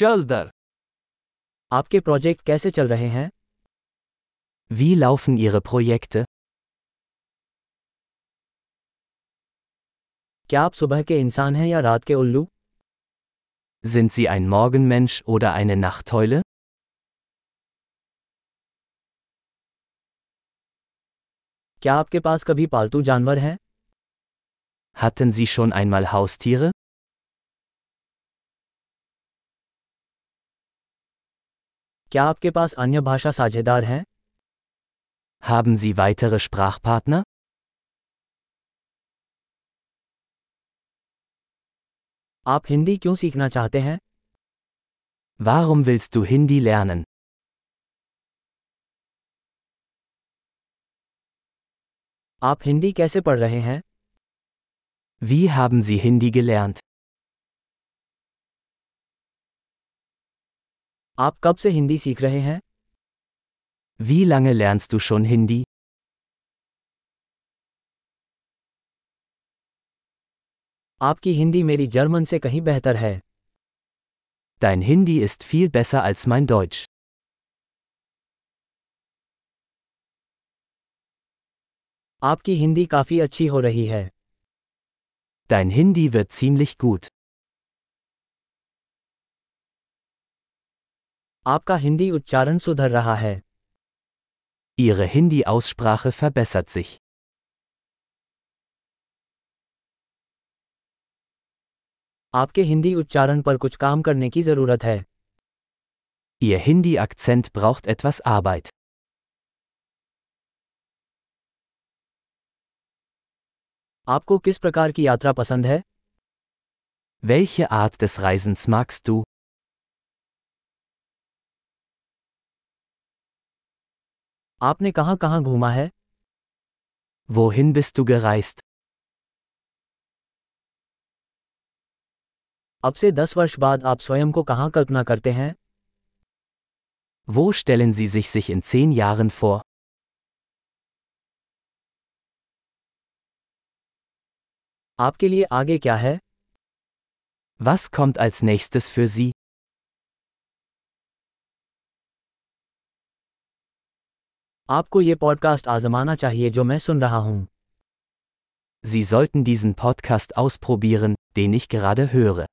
चल दर आपके प्रोजेक्ट कैसे चल रहे हैं Wie laufen Ihre Projekte? क्या आप सुबह के इंसान हैं या रात के उल्लू Sind Sie ein Morgenmensch oder eine Nachteule? क्या आपके पास कभी पालतू जानवर हैं Hatten Sie schon einmal Haustiere? क्या आपके पास अन्य भाषा साझेदार हैं Haben Sie weitere Sprachpartner? आप हिंदी क्यों सीखना चाहते हैं Warum willst du Hindi lernen? आप हिंदी कैसे पढ़ रहे हैं Wie haben Sie Hindi gelernt? आप कब से हिंदी सीख रहे हैं Wie lange lernst du schon Hindi? आपकी हिंदी मेरी जर्मन से कहीं बेहतर है Dein Hindi ist viel besser als mein Deutsch. आपकी हिंदी काफ़ी अच्छी हो रही है Dein Hindi wird ziemlich gut. आपका हिंदी उच्चारण सुधर रहा है Ihre Hindi-Aussprache verbessert sich. आपके हिंदी उच्चारण पर कुछ काम करने की जरूरत है Ihr Hindi-Akzent braucht etwas Arbeit. आपको किस प्रकार की यात्रा पसंद है Welche Art des Reisens magst du? आपने कहाँ कहाँ घूमा है Wohin bist du gereist? अब से दस वर्ष बाद आप स्वयं को कहाँ कल्पना करते हैं Wo stellen Sie sich sich in zehn Jahren vor? आपके लिए आगे क्या है Was kommt als nächstes für Sie? आपको ये पॉडकास्ट आजमाना चाहिए जो मैं सुन रहा हूँ Sie sollten diesen Podcast ausprobieren, den ich gerade höre.